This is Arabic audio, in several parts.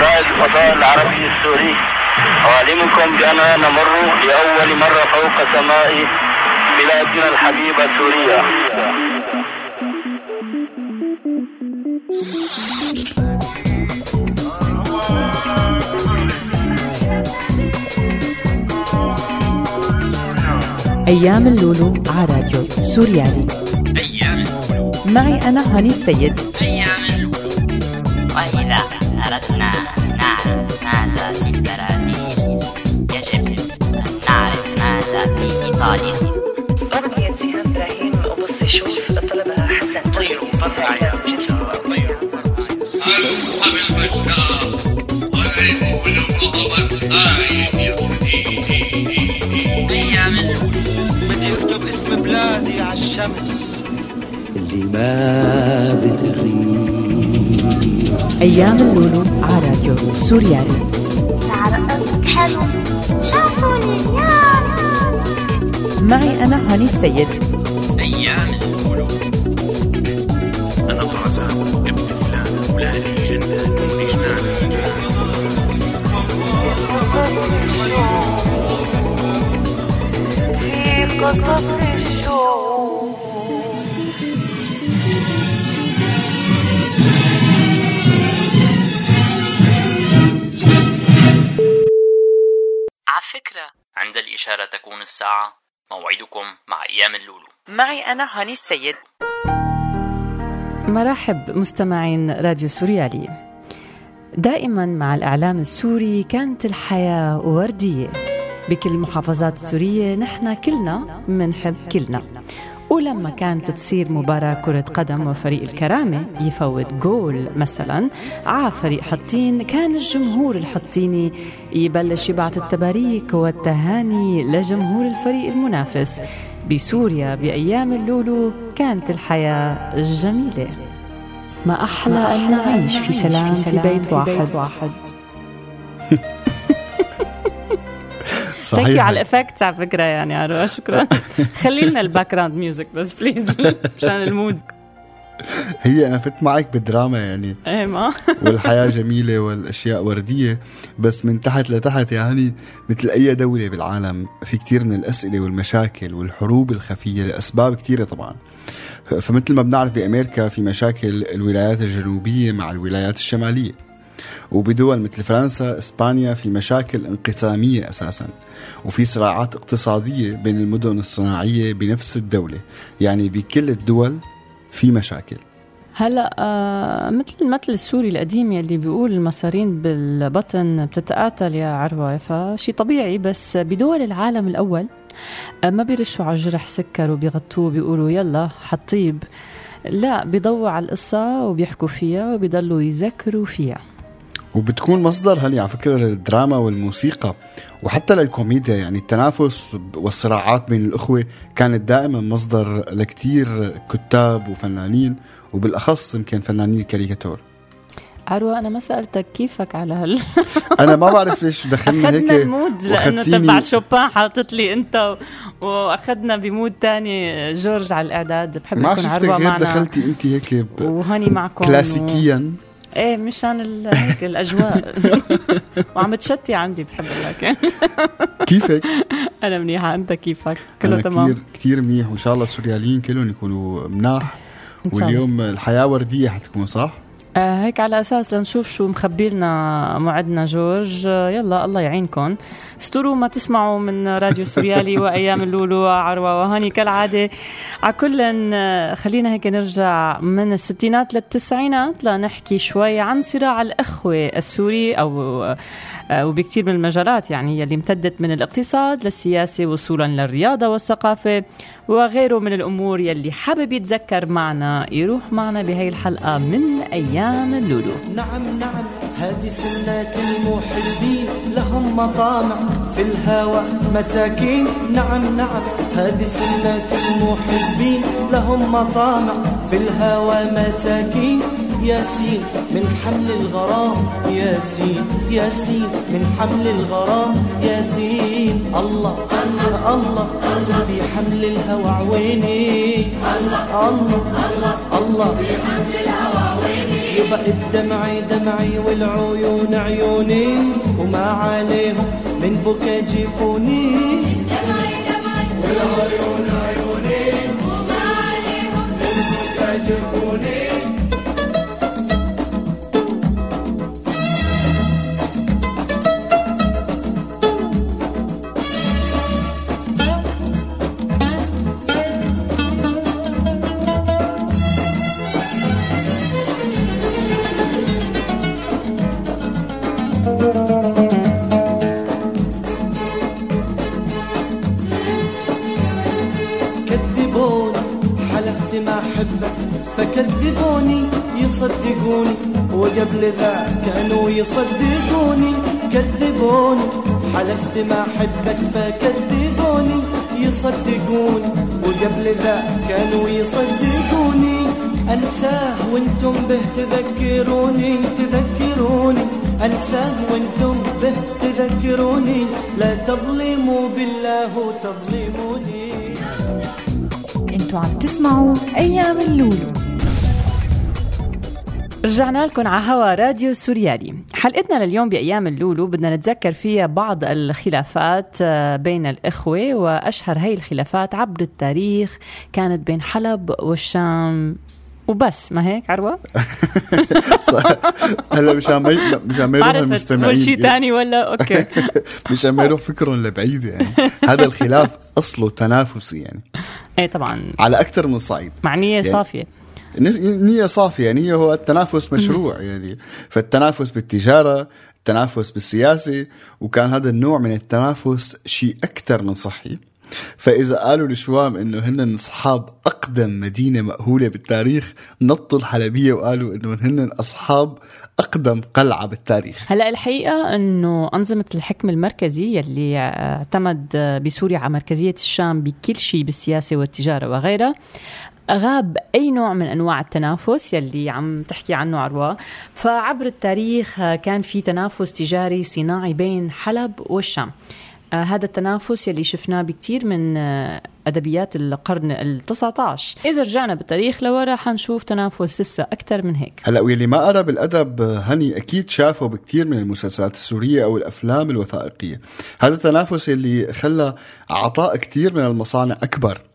رائد الفضاء العربي السوري. أعلمكم بأننا نمر لأول مرة فوق سماء بلادنا الحبيبة سوريا. أيام اللولو على راديو سوريالي. أيام معي أنا هاني السيد. أيام اللولو. وإذا أردنا اسم بلادي على الشمس. اللي ما بتغيب. أيام اللولو على راديو سوريالي شعرك حلو شافوني معي أنا هاني السيد. أيام اللولو أنا طرزان ابن فلان فلاني جنان جنان في قصص تكون الساعة موعدكم مع أيام اللولو. معي أنا هاني السيد. مرحب مستمعين راديو سوريالي. دائما مع الإعلام السوري كانت الحياة وردية. بكل المحافظات السورية نحن كلنا منحب كلنا. ولما كانت تصير مباراة كرة قدم وفريق الكرامة يفوت جول مثلا على فريق حطين كان الجمهور الحطيني يبلش يبعث التباريك والتهاني لجمهور الفريق المنافس بسوريا بأيام اللولو كانت الحياة جميلة ما أحلى أن نعيش في سلام في بيت واحد. thank you على ال effects على فكرة يعني عروه شكرا. خلي لنا ال background music بس please مشان ال mood. هي أنا فت معك بالدراما يعني. إيه ما. والحياة جميلة والأشياء وردية بس من تحت لتحت يعني مثل أي دولة بالعالم في كتير من الأسئلة والمشاكل والحروب الخفية لأسباب كثيره طبعا. فمثل ما بنعرف بأمريكا في مشاكل الولايات الجنوبية مع الولايات الشمالية. وبدول مثل فرنسا إسبانيا في مشاكل انقسامية أساسا وفي صراعات اقتصادية بين المدن الصناعية بنفس الدولة. يعني بكل الدول في مشاكل. هلا آه مثل المثل السوري القديم يلي بيقول المصارين بالبطن بتتقاتل يا عروة فشي طبيعي بس بدول العالم الأول آه ما بيرشوا على الجرح سكر وبيغطوه بيقولوا يلا حطيب. لا بيضووا على القصة وبيحكوا فيها وبيضلوا يذكروا فيها. وبتكون مصدر هلي على فكرة للدراما والموسيقى وحتى للكوميديا يعني التنافس والصراعات بين الأخوة كانت دائما مصدر لكتير كتاب وفنانين وبالأخص يمكن فنانين الكاريكاتور. عروة أنا ما سألتك كيفك على هال أنا ما بعرف ليش دخلني هيك أخذنا ال mood لأنه تبع شوبان حاطط لي أنت و... وأخذنا بمود تاني جورج على الإعداد. بحب ما شفتك غير معنا. دخلتي أنت هيك ب- وهاني معكم كلاسيكيا. إيه مشان. هيك الأجواء وعم تشتي عندي بحب لك كيفك؟ أنا منيحة أنت كيفك كله تمام كتير كتير منيح وإن شاء الله السورياليين كلهم يكونوا مناح. واليوم الحياة وردية حتكون صح؟ آه هيك على أساس لنشوف شو مخبي لنا موعدنا جورج. آه يلا الله يعينكم. استروا ما تسمعوا من راديو سوريالي وأيام اللولو عروه وهاني كالعادة. على كل آه، خلينا هيك نرجع من الستينات للتسعينات لنحكي شوي عن صراع الأخوة السوري أو وبكثير من المجالات يعني يلي امتدت من الاقتصاد للسياسة وصولا للرياضة والثقافة. وغيره من الأمور يلي حابب يتذكر معنا يروح معنا بهي الحلقة من أيام اللولو نعم نعم هذه سنة المحبين لهم مطامع في الهوى مساكين. نعم نعم هذه سنة المحبين لهم مطامع في الهوى مساكين. ياسين من حمل الغرام ياسين ياسين من حمل الغرام ياسين. الله الله الله في حمل الهوى. عويني الله الله الله. في حمل الهوى عويني وبقت دمعي دمعي والعيون عيوني وما عليهم من بكى جفوني. دمعي دمعي والعيون وقبل ذا كانوا يصدقوني كذبوني. حلفت ما أحبك فكذبوني. يصدقوني وقبل ذا كانوا يصدقوني. أنساه وأنتم به تذكروني. تذكروني. أنساه وأنتم به تذكروني. لا تظلموا بالله تظلموني. أنتوا عم تسمعوا أيام اللولو. رجعنا لكم على هوا راديو سوريالي. حلقتنا لليوم بأيام اللولو بدنا نتذكر فيها بعض الخلافات آه، بين الإخوة وأشهر هي الخلافات عبر التاريخ كانت بين حلب والشام. وبس ما هيك عروة؟ هلا مشان ما مشان ما يروح المستمعين. شيء ثاني ولا؟ okay. مشان ما يروح فكرهم لبعيد يعني. هذا الخلاف أصله تنافسي يعني. إيه طبعا. على أكثر من صعيد. مع نية يعني صافية. نس- نية صافية يعني هي هو التنافس مشروع يعني. فالتنافس بالتجارة التنافس بالسياسة وكان هذا النوع من التنافس شيء أكثر من صحي. فإذا قالوا لشوام إنه هن أصحاب أقدم مدينة مأهولة بالتاريخ نطوا الحلبية وقالوا إنه هن أصحاب أقدم قلعة بالتاريخ. هلأ الحقيقة إنه أنظمة الحكم المركزي يلي اعتمد بسوريا على مركزية الشام بكل شيء بالسياسة والتجارة وغيرها غاب أي نوع من أنواع التنافس يلي عم تحكي عنه عروة. فعبر التاريخ كان في تنافس تجاري صناعي بين حلب والشام. آه، هذا التنافس يلي شفناه بكتير من آه، أدبيات القرن ال 19 إذا رجعنا بالتاريخ لورا حنشوف تنافس لسه أكثر من هيك. هلا واللي ما قرا بالأدب هني أكيد شافه بكثير من المسلسلات السورية أو الأفلام الوثائقية. هذا التنافس اللي خلى عطاء كثير من المصانع أكبر.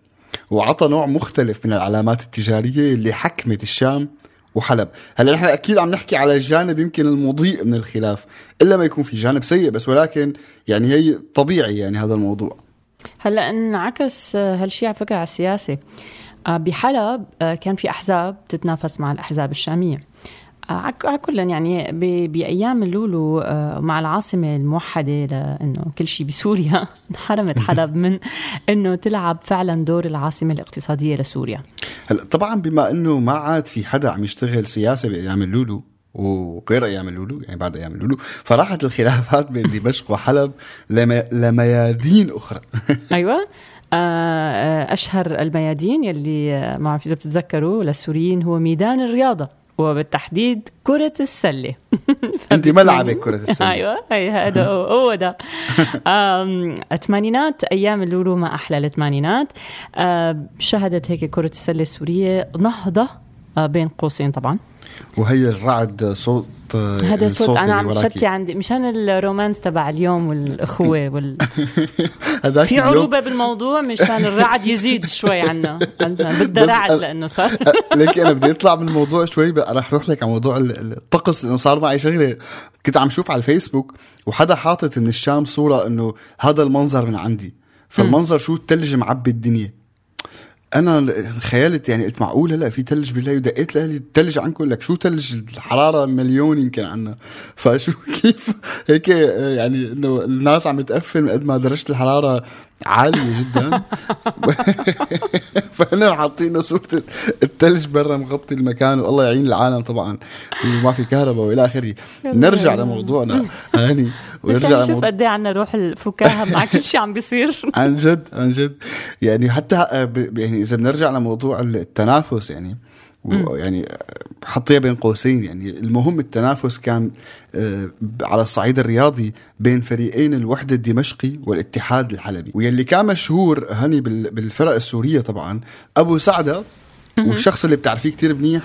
وعطى نوع مختلف من العلامات التجارية اللي حكمت الشام وحلب. هلا نحن أكيد عم نحكي على الجانب يمكن المضيء من الخلاف إلا ما يكون في جانب سيء بس ولكن يعني هي طبيعي يعني هذا الموضوع. هلا انعكس هالشيء على فكرة على السياسة. آه، بحلب آه، كان في أحزاب تتنافس مع الأحزاب الشامية. على كل يعني بأيام اللولو آه، مع العاصمة الموحدة لإنه كل شيء بسوريا انحرمت حلب من إنه تلعب فعلا دور العاصمة الاقتصادية لسوريا. هلا طبعا بما إنه ما عاد في حدا عم يشتغل سياسة بأيام اللولو وغير أيام اللولو يعني بعد أيام اللولو فراحت الخلافات بين دمشق وحلب لميادين أخرى. أيوه. آه، آه، أشهر الميادين يلي ما بعرف إذا بتتذكروا للسوريين هو ميدان الرياضة. وبالتحديد كرة السلة. أنت ملعبة كرة السلة. أيوه هي هذا هو ده. الثمانينات أيام اللولو ما أحلى الثمانينات. شهدت هيك كرة السلة السورية نهضة آه، بين قوسين طبعا. وهي الرعد صوت هذا صوت أنا عم. شتي عندي. مشان الرومانس تبع اليوم والأخوة وال... هذاك في عروبه بالموضوع مشان الرعد يزيد شوي عنا. بدها رعد أنا- لأنه صار. ليك أنا بدي أطلع من الموضوع شوي رح أروح لك على موضوع ال- ال- الطقس لأنه صار معي شغلة. كنت عم شوف على الفيسبوك وحدا حاطط من الشام صورة إنه هذا المنظر من عندي. فالمنظر شو؟ الثلج معبي الدنيا. أنا خيالت يعني قلت معقول هلا في ثلج بالله ودقيت لأهلي الثلج عندكم لك شو ثلج الحرارة مليون يمكن عنا. فشو كيف؟ هيك يعني إنه الناس عم تقفل قد ما درجة الحرارة عالية جدا. فهنا حاطين صورة الثلج برا مغطي المكان والله يعين العالم طبعا وما في كهرباء وإلى آخره. نرجع لموضوعنا. هاني بس ونرجع عم شوف قد إيه عنا روح الفكاهة مع كل شيء عم بيصير. عن جد عن جد. يعني حتى آه، يعني إذا بنرجع لموضوع التنافس يعني يعني حطيها بين قوسين يعني المهم التنافس كان آه، على الصعيد الرياضي بين فريقين الوحدة الدمشقي والاتحاد الحلبي واللي كان مشهور هني بال- بالفرق السورية طبعا أبو سعدة والشخص اللي بتعرفيه كتير منيح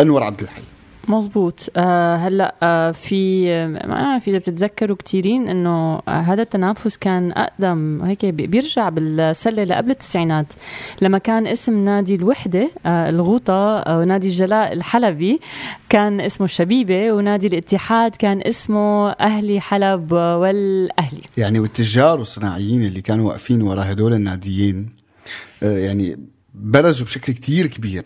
أنور عبد الحي. مزبوط آه هلأ آه في ما بعرف اذا بتتذكروا كثيرين إنه آه هذا التنافس كان أقدم هيك بي- بيرجع بالسلة لقبل التسعينات لما كان اسم نادي الوحدة آه الغوطة آه ونادي الجلاء الحلبي كان اسمه الشبيبة ونادي الاتحاد كان اسمه أهلي حلب والأهلي. يعني والتجار والصناعيين اللي كانوا واقفين ورا هدول الناديين آه، يعني برزوا بشكل كتير كبير.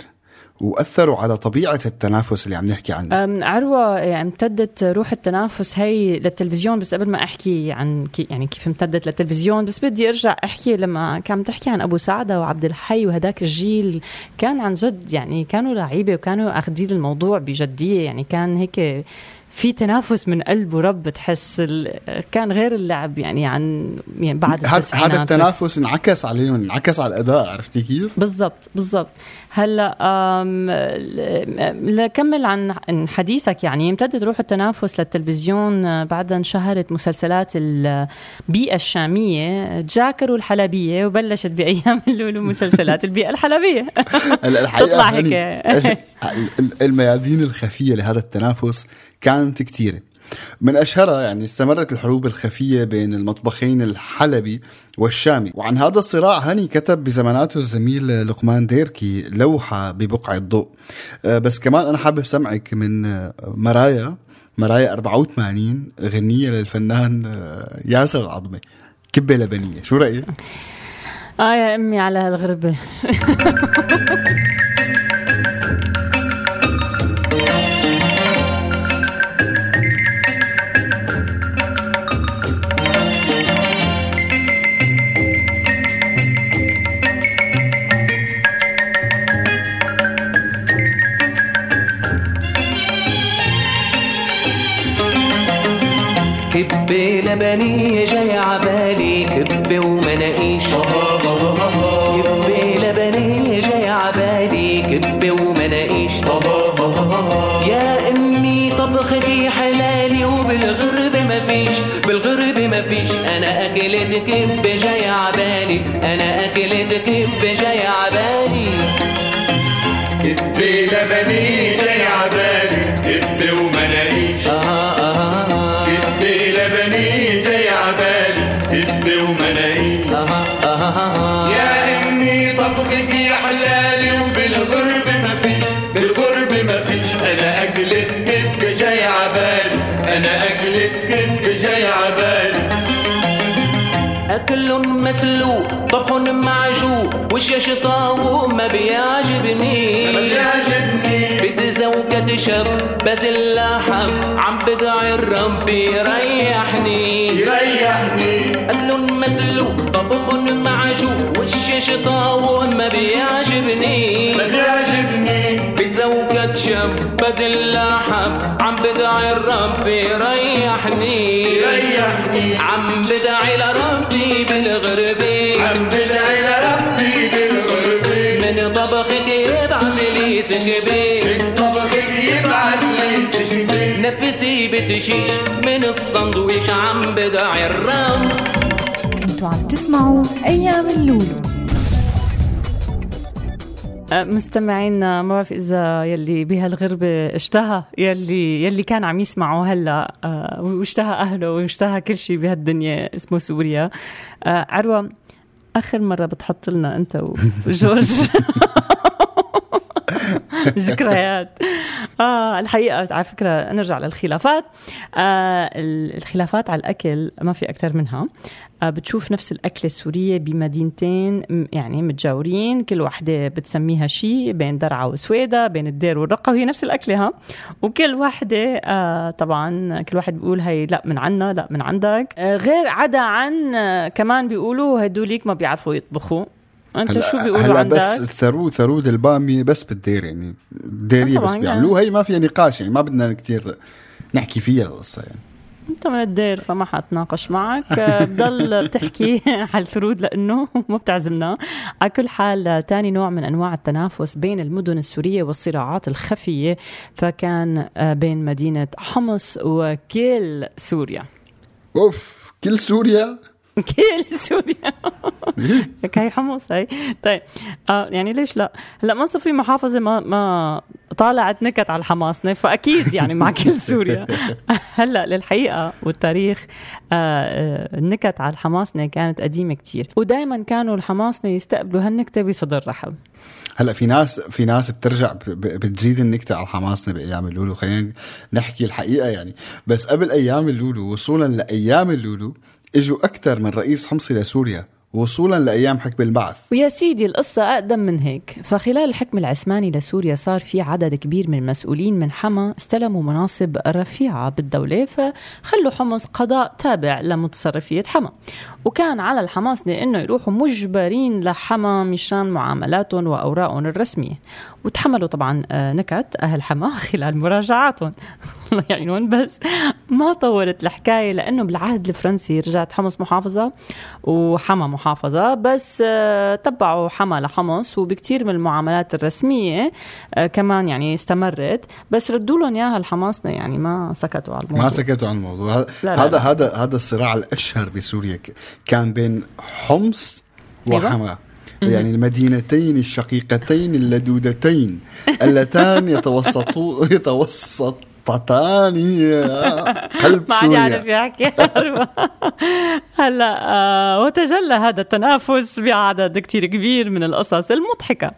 وأثروا على طبيعة التنافس اللي عم نحكي عنه. أم، عروة يعني امتدت روح التنافس هي للتلفزيون بس قبل ما أحكي عن كي يعني كيف امتدت للتلفزيون بس بدي أرجع أحكي لما كان تحكي عن أبو سعدة وعبد الحي وهداك الجيل كان عن جد يعني كانوا لعيبة وكانوا أخذين الموضوع بجدية يعني كان هيك في تنافس من قلب ورب بتحس كان غير اللعب يعني عن يعني بعد هذا التنافس انعكس عليهم انعكس على الأداء عرفتي كيف؟ بالضبط بالضبط هلأ لكمل عن حديثك يعني امتدت روح التنافس للتلفزيون آه، بعد انشهرت مسلسلات البيئة الشامية جاكر والحلبية وبلشت بأيام اللولو مسلسلات هلا الحقيقة تطلع هيك. ال- الميادين الخفية لهذا التنافس كانت كثيره من أشهرها يعني استمرت الحروب الخفية بين المطبخين الحلبي والشامي. وعن هذا الصراع هني كتب بزماناته الزميل لقمان ديركي لوحة ببقعه ضوء آه، بس كمان أنا حابب سمعك من آه، مرايا مرايا 84 غنية للفنان آه، ياسر العظمي. كبة لبنية. شو رأيك؟ آه يا أمي على هالغربة. كبة لبنية جاي عبالي كبة ومناقيش كبة لبنية جاي عبالي كبة ومناقيش يا أمي طبختي حلالي وبالغربة مفيش بالغربة مفيش أنا أكلت كبة جاي عبالي أنا أكلت كبة جاي عبالي كبة لبنية جاي عبالي مسلوق طبخ معجوق وش شطاو ما بيعجبني؟ ما بيعجبني. بتزوجة شاب بازل اللحم عم بدعي الرب يريحني. يريحني. أكل مسلوق طبخ معجوق وش شطاو ما بيعجبني؟ ما بيعجبني. بتزوجة شاب بازل اللحم عم بدعي الرب يريحني. يريحني. عم بدعي لربي بالغربة بدعي لربي من طبخك يبعث لي سكبي طبخك لي نفسي بتشيش من الصندويش عم بدعي الرب أنتوا عم تسمعوا أيام اللولو. آه، مستمعينا ما بعرف إذا يلي بهالغربة اشتهى يلي يلي كان عم يسمعوا هلا آه، واشتهى أهله واشتهى كل شيء بهالدنيا اسمه سوريا. آه، عروة آخر مرة بتحط لنا أنت وجورج. ذكريات. آه الحقيقة على فكرة نرجع للخلافات. آه ال- الخلافات على الأكل ما في أكثر منها. بتشوف نفس الأكلة السورية بمدينتين يعني متجاورين كل واحدة بتسميها شيء بين درعا وسويدا بين الدير والرقة وهي نفس الأكلة ها؟ وكل واحدة آه طبعا كل واحد بيقول هي لا من عنا لا من عندك. آه غير عدا عن آه كمان بيقولوا هدوليك ما بيعرفوا يطبخوا. أنت شو بيقولوا هلا عندك؟ بس ثرو ثرود البامية بس بالدير يعني الديرية بس يعني. بيعملوها هي ما فيها نقاش يعني ما بدنا كتير نحكي فيها القصة يعني. انت من الدير فما حاتناقش معك. بضل بتحكي على الثرود لأنه ما بتعزمنا على كل حال تاني نوع من أنواع التنافس بين المدن السورية والصراعات الخفية فكان آه، بين مدينة حمص وكيل سوريا. أوف كل سوريا؟ كيل سوريا لك هي حمص هي طيب. آه يعني ليش لا؟ هلا منصف في محافظة ما ما طالعت نكت على الحماصنه فأكيد يعني مع كل سوريا. هلا للحقيقة والتاريخ آه، النكت على الحماصنة كانت قديمة كتير. ودائما كانوا الحماصنة يستقبلوا هالنكتة بصدر رحب هلا في ناس في ناس بترجع بتزيد النكتة على حماسنا بأيام اللولو. خلينا نحكي الحقيقة يعني. بس قبل أيام اللولو وصولا لأيام اللولو إجوا أكثر من رئيس حمصي لسوريا. وصولا لأيام حكم البعث. ويا سيدي القصة أقدم من هيك. فخلال الحكم العثماني لسوريا صار في عدد كبير من المسؤولين من حما استلموا مناصب رفيعة بالدولة فخلوا حمص قضاء تابع لمتصرفية حما. وكان على الحماصنة إنه يروحوا مجبرين لحما مشان معاملاتهم وأوراقهم الرسمية. وتحملوا طبعا آه، نكت أهل حما خلال مراجعاتهم. الله يعينهم. بس ما طولت الحكاية لأنه بالعهد الفرنسي رجعت حمص محافظة وحما محافظة. بس آه، تبعوا حما لحمص وبكتير من المعاملات الرسمية آه، كمان يعني استمرت. بس ردوا لهم إياها الحماصنة يعني ما سكتوا على الموضوع. ما سكتوا عن الموضوع. هذا لا، لا، هذا لا. هذا هذا الصراع الأشهر بسوريا كان بين حمص أيوة. وحما يعني المدينتين الشقيقتين اللدودتين اللتان يتوسطو يتوسطتان قلب ما سوريا. يعرف يحكي. هلا آه وتجلى هذا التنافس بعدد كتير كبير من القصص المضحكة.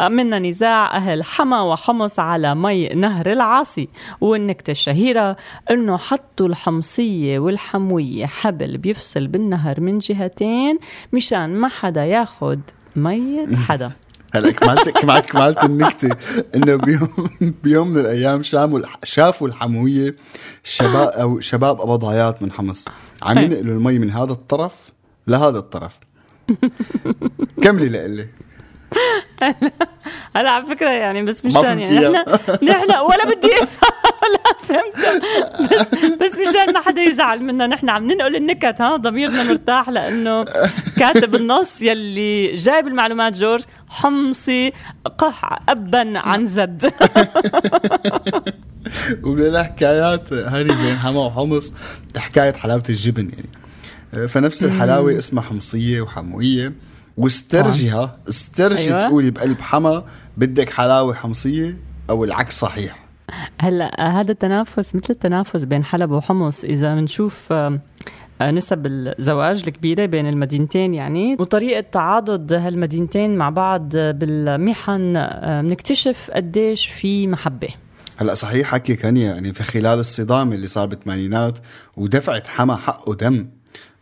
آه منا نزاع أهل حما وحمص على مي نهر العاصي. والنكتة الشهيرة أنه حطوا الحمصية والحموية حبل بيفصل بالنهر من جهتين مشان ما حدا ياخد مية حدا. هلا كمالت كمالت كمالت النكتة إنه بيوم بيوم من الأيام شاموا الح- شافوا الحموية شباب أو شباب ابضايات من حمص. عم. ينقلوا المي من هذا الطرف لهذا الطرف. كملي لقلي هلا على فكرة يعني بس مشان يعني. نحن نحن ولا بدي لا فهمت. بس بس مشان ما حدا يزعل منا. نحن عم ننقل النكت ها؟ ضميرنا مرتاح لأنه كاتب النص يلي جايب المعلومات جورج حمصي قح ابا عن زد ولنا حكايات هذه بين حما وحمص حكاية حلاوة الجبن يعني. فنفس الحلاوة اسمها حمصية وحموية. واسترجها استرجي أيوة. تقولي بقلب حما بدك حلاوة حمصية أو العكس صحيح. هلا هذا التنافس مثل التنافس بين حلب وحمص. إذا بنشوف آه، نسب الزواج الكبيرة بين المدينتين يعني وطريقة تعاضد هالمدينتين مع بعض بالمحن آه، بنكتشف قديش في محبة. هلا صحيح حكي كانيا يعني في خلال الصدام اللي صار بالثمانينات ودفعت حما حقه دم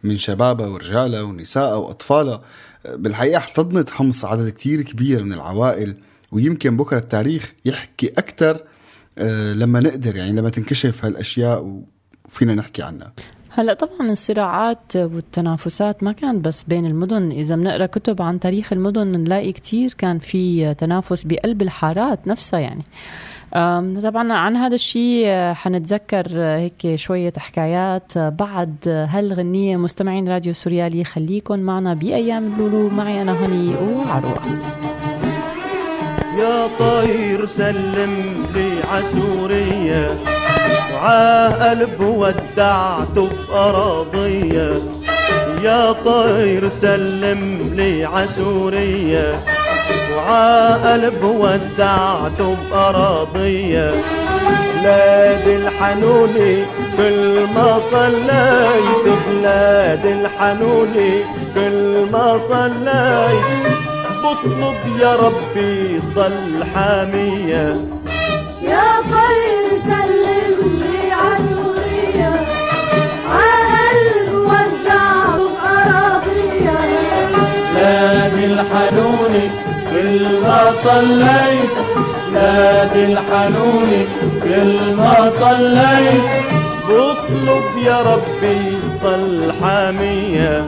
من شبابها ورجالها ونسائها وأطفالها. بالحقيقة احتضنت حمص عدد كتير كبير من العوائل ويمكن بكرة التاريخ يحكي أكثر لما نقدر يعني لما تنكشف هالأشياء وفينا نحكي عنها. هلا طبعا الصراعات والتنافسات ما كانت بس بين المدن. إذا بنقرأ كتب عن تاريخ المدن بنلاقي كتير كان في تنافس بقلب الحارات نفسها يعني. طبعا عن هذا الشيء آه، حنتذكر آه، هيك شوية حكايات آه، بعد هالغنية مستمعين راديو سوريالي خليكن معنا بأيام اللولو؟ معي أنا هني وعروة. يا طير سلم لي عسورية وعا قلب ودعته بأراضية. يا طير سلم لي عسورية قلب ودعته بأراضية بلاد الحنوني كل ما صليت بلاد الحنوني كل ما صليت بطلب يا ربي ضل حامية يا طير سلم لي عسورية عقل الحنوني كل ما صليت نادي الحنوني كل ما صليت. بطلب يا ربي ضل حامية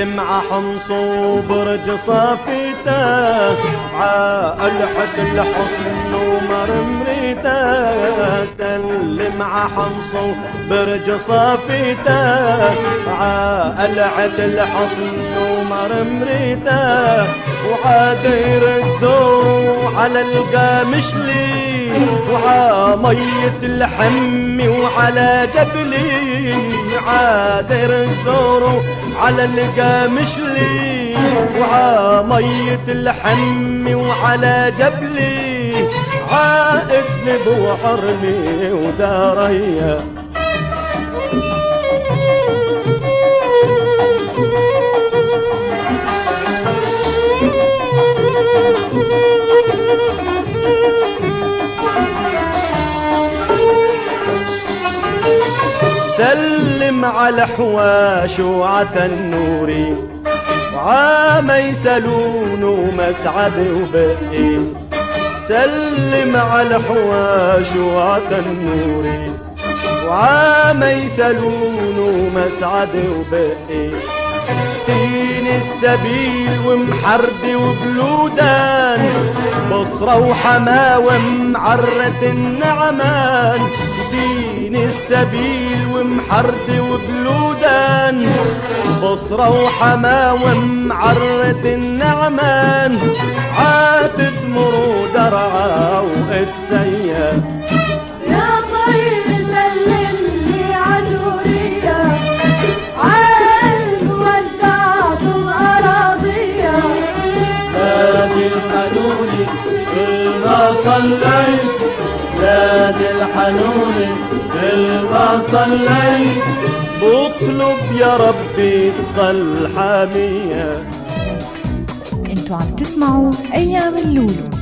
ع حمص وبرج صافيته عالحة الحصن ومرمريته سلم ع وبرج صافيته عالحة الحصن ومرمريته وعاد يردوا على القامشلي وعمية الحمي وعلى جبلي عادر الزور على القامشلي وعمية الحمي وعلى جبلي عائد بوحرني وداريا سلم على حواش وعتى النوري وعام يسلون ومسعد وبقي. سلم على حواش وعتى النوري وعام يسلون ومسعد وبقي. دين السبيل ومحردي وبلودان. بصرة وحماوة معرة النعمان. دين السبيل ومحردي وبلودان. بصرة وحماوة معرة النعمان. عاتد مرود درعا وأتسيا. يا طيب سلم لي عالم ودعتم أراضية صليت نادي الحنون ما صليت بطلب يا ربي تظل حامية أنتوا عم تسمعوا أيام اللولو.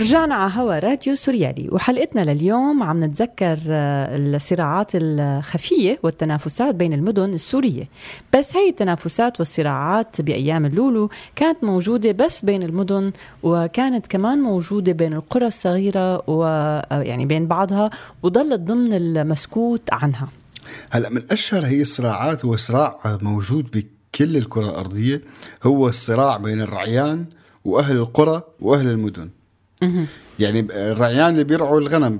رجعنا على هوا راديو سوريالي. وحلقتنا لليوم عم نتذكر آه، الصراعات الخفية والتنافسات بين المدن السورية. بس هي التنافسات والصراعات بأيام اللولو كانت موجودة بس بين المدن وكانت كمان موجودة بين القرى الصغيرة ويعني بين بعضها وظلت ضمن المسكوت عنها. هلا من أشهر هي الصراعات هو صراع موجود بكل الكرة الأرضية هو الصراع بين الرعيان وأهل القرى وأهل المدن. يعني الرعيان اللي بيرعوا الغنم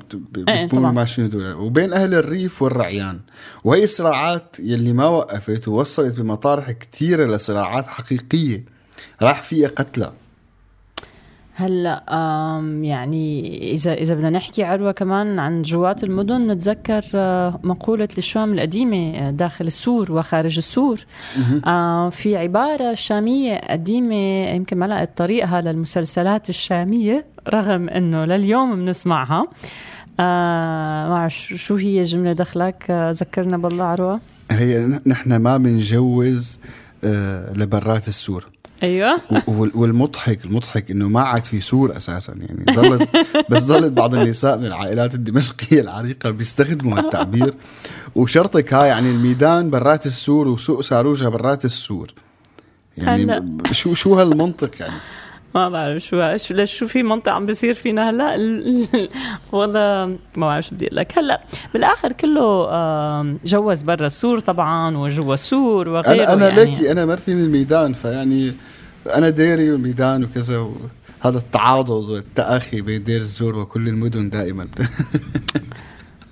إيه، بيكونوا. ماشيين هدول وبين أهل الريف والرعيان. وهي الصراعات يلي ما وقفت ووصلت بمطارح كثيره لصراعات حقيقية راح فيها قتلى. هلا يعني اذا إذا بدنا نحكي عروة كمان عن جوات المدن نتذكر آه، مقولة الشام القديمة آه، داخل السور وخارج السور. آه، في عبارة شامية قديمة يمكن ما لقت طريقها للمسلسلات الشامية. رغم إنه لليوم بنسمعها آه ما شو هي جملة دخلك؟ آه، ذكرنا بالله عروة. هي نحن ما بنجوز آه، لبرات السور. أيوه. وال- والمضحك المضحك إنه ما عاد في سور أساسا. يعني ضلت بس ضلت بعض النساء من العائلات الدمشقية العريقة بيستخدموا هالتعبير. وشرطك هاي يعني الميدان برات السور وسوق ساروجة برات السور. يعني شو شو هالمنطق يعني؟ ما بعرف شو شو ليش شو في منطق عم بيصير فينا هلأ؟ ال- ال- والله ما بعرف شو بدي أقول لك. هلأ بالآخر كله جوز برا السور طبعا وجوا السور وغيره أنا أنا يعني. ليكي أنا مرتي من الميدان فيعني أنا ديري والميدان وكذا و... هذا التعاضد والتأخي بين دير الزور وكل المدن دائما.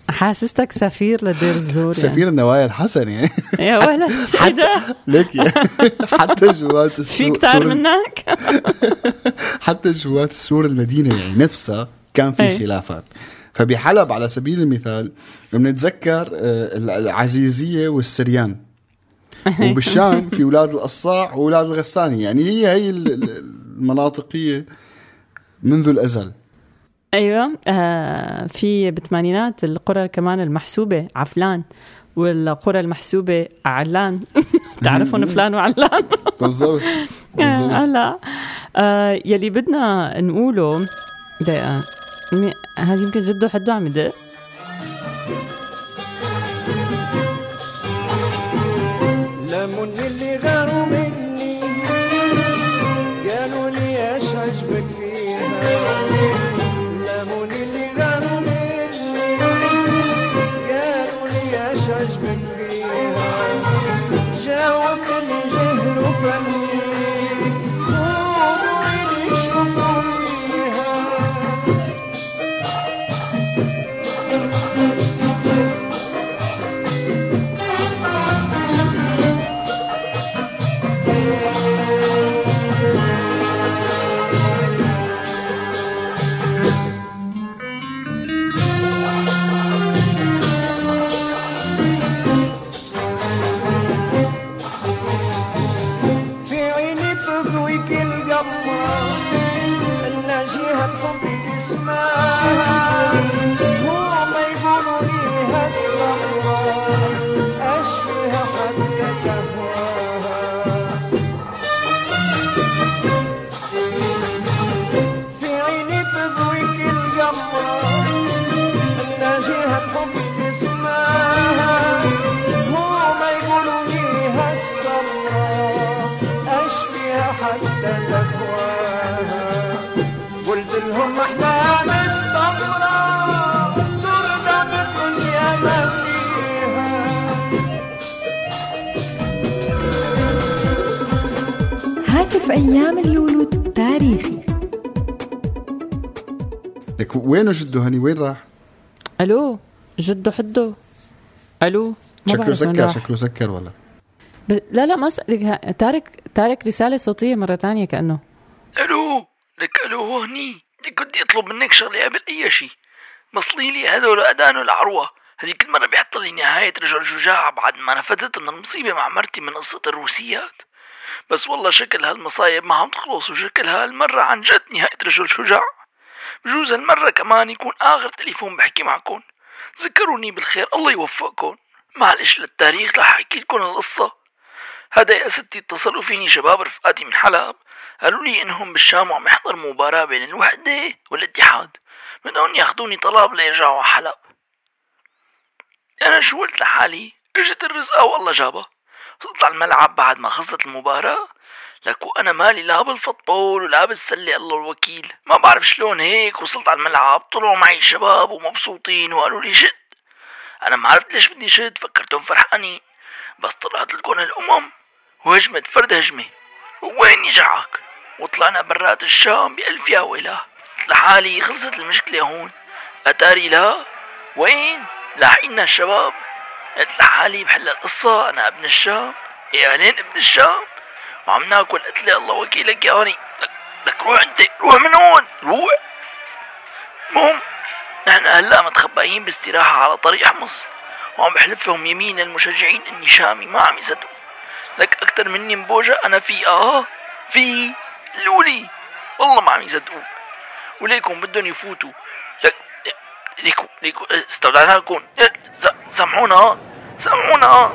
حاسستك سفير لدير الزور يعني. سفير النوايا الحسن يعني. يا ولد حتى ليكي حتى جوات في السور كتار سور- منك؟ حتى جوات سور المدينة يعني نفسها كان في أي. خلافات. فبحلب على سبيل المثال بنتذكر آه، العزيزية والسريان. وبالشام في أولاد القصاع وأولاد الغساني. يعني هي هي ال- ال- المناطقية منذ الأزل. أيوه. آه في بالثمانينات القرى كمان المحسوبة عفلان والقرى المحسوبة علان. تعرفون فلان وعلان؟ بالضبط. هلا. آه يلي بدنا نقوله دقيقة مي- هذا يمكن جده حده عم يدق. أيام اللولو تاريخي لك وينه جده هني؟ وين راح؟ ألو جدو حدو. ألو ما شكله سكر. شكله سكر ولا؟ ب... لا لا ما ها- تارك تارك رسالة صوتية مرة تانية كأنه. ألو لك ألو هو هني. لك بدي اطلب منك شغلة قبل أي شيء مصلي لي هدول ادانوا العروة. هذيك المرة بيحط لي نهاية رجل شجاع بعد ما نفذت من المصيبة مع مرتي من قصة الروسيات. بس والله شكل هالمصايب ما عم تخلص وشكل هالمرة عن جد نهاية رجل شجاع. بجوز هالمرة كمان يكون آخر تليفون بحكي معكم ذكروني بالخير الله يوفقكم معلش للتاريخ رح أحكي لكم القصة. هذا يا ستي اتصلوا فيني شباب رفقاتي من حلب. قالوا لي إنهم بالشام وعم يحضر مباراة بين الوحدة والاتحاد. بدهم ياخذوني طلب ليرجعوا على حلب. أنا شو قلت لحالي؟ إجت الرزقة والله جابها. وصلت على الملعب بعد ما خلصت المباراة؟ لك وأنا مالي لا بالفوتبول ولا بالسلة الله الوكيل. ما بعرف شلون هيك وصلت على الملعب طلعوا معي الشباب ومبسوطين وقالوا لي شد. أنا ما عرفت ليش بدي شد فكرتهم فرحانين. بس طلعت لكم الأمم. وهجمت فرد هجمة. وين يجعك وطلعنا برات الشام بألف يا ويلاه. لحالي خلصت المشكلة هون. أتاري لا؟ وين؟ لاحقينا الشباب. قلت لحالي بحل القصة أنا ابن الشام. يا أهلين ابن الشام؟ وعم ناكل. قتلة الله وكيلك يا هوني لك, لك روح أنت روح من هون روح. المهم نحن هلأ متخبئين باستراحة على طريق حمص وعم بحلف لهم يمين المشجعين إني شامي ما عم يصدقوا. لك أكتر مني مبوجة أنا في آه في لولي والله ما عم يصدقوا. وليكم بدهم يفوتوا. لك ليكم ليكم استودعناكم س- سامحونا. سامحونا.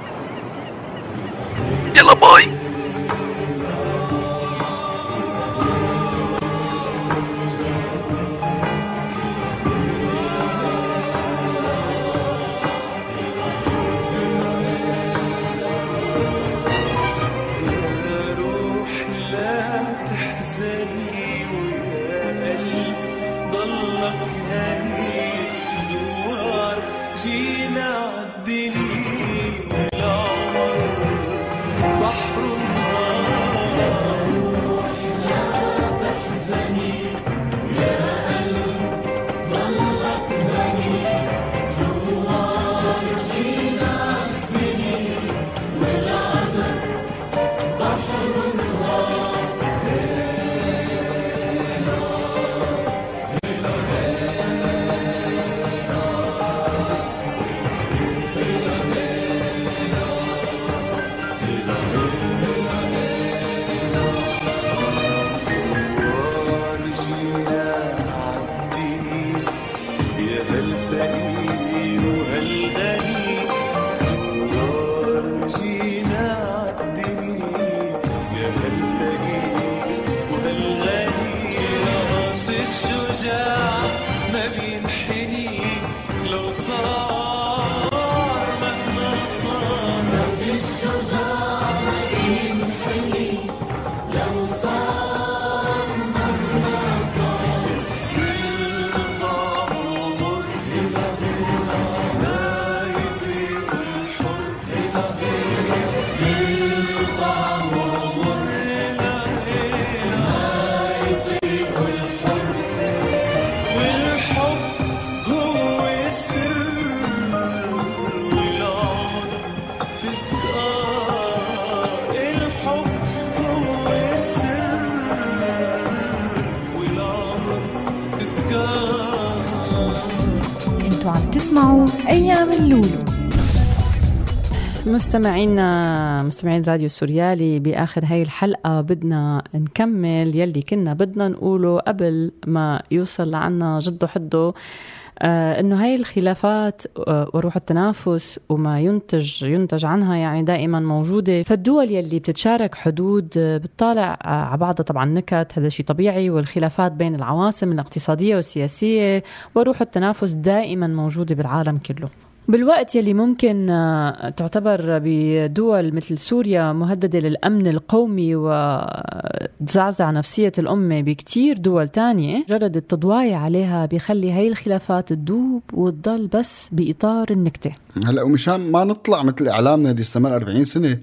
يلا باي. أنتوا عم تسمعوا أيام اللولو. مستمعينا مستمعين راديو سوريالي بآخر هاي الحلقة بدنا نكمل يلي كنا بدنا نقوله قبل ما يوصل لعنا جدو حدو آه إنه هاي الخلافات آه وروح التنافس وما ينتج ينتج عنها يعني دائما موجودة. فالدول يلي بتتشارك حدود آه بتطالع آه على بعضها طبعا نكت هذا شيء طبيعي. والخلافات بين العواصم الاقتصادية والسياسية وروح التنافس دائما موجودة بالعالم كله. بالوقت يلي ممكن آه، تعتبر بدول مثل سوريا مهددة للأمن القومي وتزعزع نفسية الأمة بكتير دول تانية جرد التضوايع عليها بيخلي هاي الخلافات تدوب وتضل بس بإطار النكتة. هلأ ومشان ما نطلع مثل إعلامنا اللي استمر 40 سنة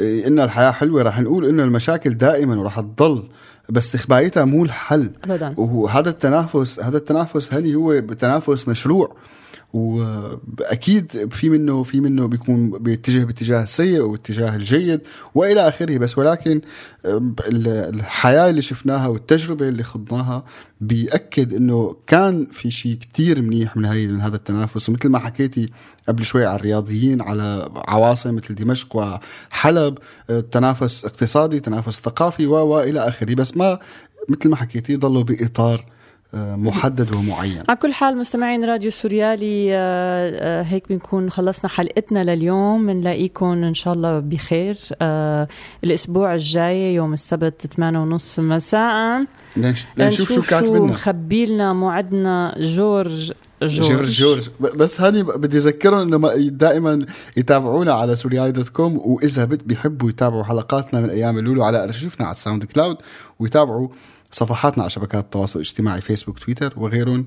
إيه، إن الحياة حلوة رح نقول إنه المشاكل دائما ورح تضل بس اخبايتها مو الحل. أبدا. وهذا التنافس هذا التنافس هني هو تنافس مشروع. وأكيد في منه في منه بيكون بيتجه باتجاه السيء واتجاه الجيد وإلى آخره. بس ولكن ال- الحياة اللي شفناها والتجربة اللي خضناها بيأكد إنه كان في شيء كتير منيح من هي من هذا التنافس. ومثل ما حكيتي قبل شوي على الرياضيين على عواصم مثل دمشق وحلب آه، تنافس اقتصادي تنافس ثقافي و والى آخره. بس ما مثل ما حكيتي ضلوا بإطار محدد ومعين. على كل حال مستمعين راديو سوريالي آه، آه، هيك بنكون خلصنا حلقتنا لليوم. بنلاقيكم إن شاء الله بخير آه، الأسبوع الجاي يوم السبت 8 ونص مساء. لنش- لنشوف شو كاتب لنا مخبي لنا موعدنا. جورج جورج, جورج جورج. بس هاني بدي أذكرهم إنه ما- دائما يتابعونا على سوريالي dot com وإذا بت- بيحبوا يتابعوا حلقاتنا من أيام اللولو على ارشيفنا على ال SoundCloud ويتابعوا صفحاتنا على شبكات التواصل الاجتماعي فيسبوك تويتر وغيرهم.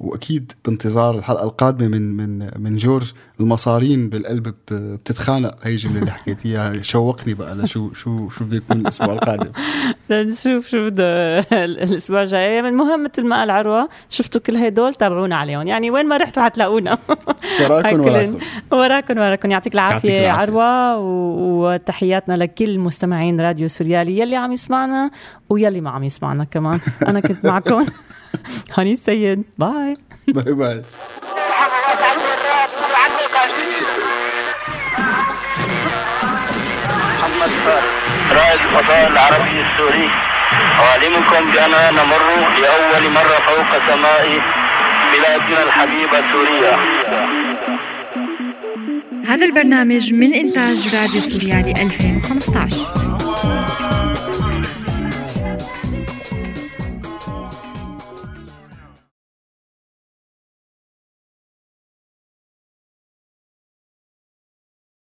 وأكيد بانتظار الحلقة القادمة من من من جورج المصارين بالبطن بتتخانق. هي الجمله اللي حكيتيها. شوقني بقى لشو شو شو بده يكون الأسبوع القادم. نشوف شو بده الأسبوع الجاي. المهم مثل ما قال عروه شفتوا كل هدول تابعونا عليهم. يعني وين ما رحتوا حتلاقونا. وراكم وراكم. وراكم وراكم. يعطيك العافية. عروة وتحياتنا لكل مستمعين راديو سوريالي. يلي عم يسمعنا ويلي ما عم يسمعنا كمان. أنا كنت معكم. هاني السيد bye bye bye محمد فارس رائد الفضاء العربي السوري. أعلمكم بأننا نمر لأول مرة فوق سماء بلادنا الحبيبة سوريا. هذا البرنامج من إنتاج راديو سوريالي 2015